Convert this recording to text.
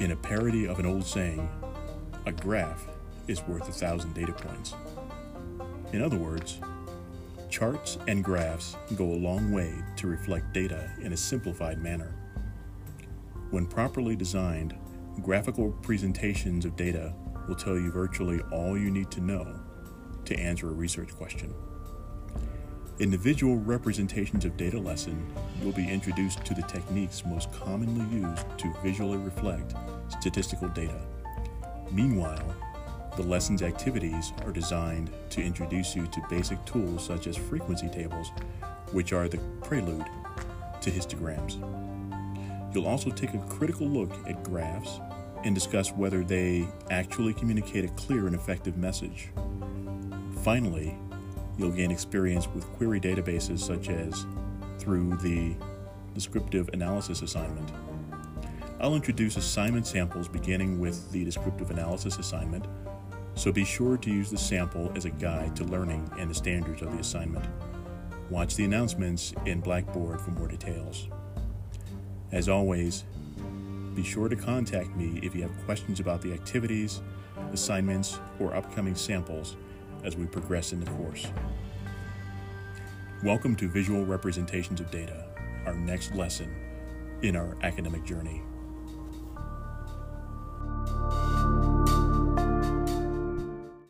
In a parody of an old saying, a graph is worth a thousand data points. In other words, charts and graphs go a long way to reflect data in a simplified manner. When properly designed, graphical presentations of data will tell you virtually all you need to know to answer a research question. In the visual representations of data lesson, you'll be introduced to the techniques most commonly used to visually reflect statistical data. Meanwhile, the lesson's activities are designed to introduce you to basic tools such as frequency tables, which are the prelude to histograms. You'll also take a critical look at graphs and discuss whether they actually communicate a clear and effective message. Finally, you'll gain experience with query databases such as through the descriptive analysis assignment. I'll introduce assignment samples beginning with the descriptive analysis assignment, so be sure to use the sample as a guide to learning and the standards of the assignment. Watch the announcements in Blackboard for more details. As always, be sure to contact me if you have questions about the activities, assignments, or upcoming samples as we progress in the course. Welcome to Visual Representations of Data, our next lesson in our academic journey.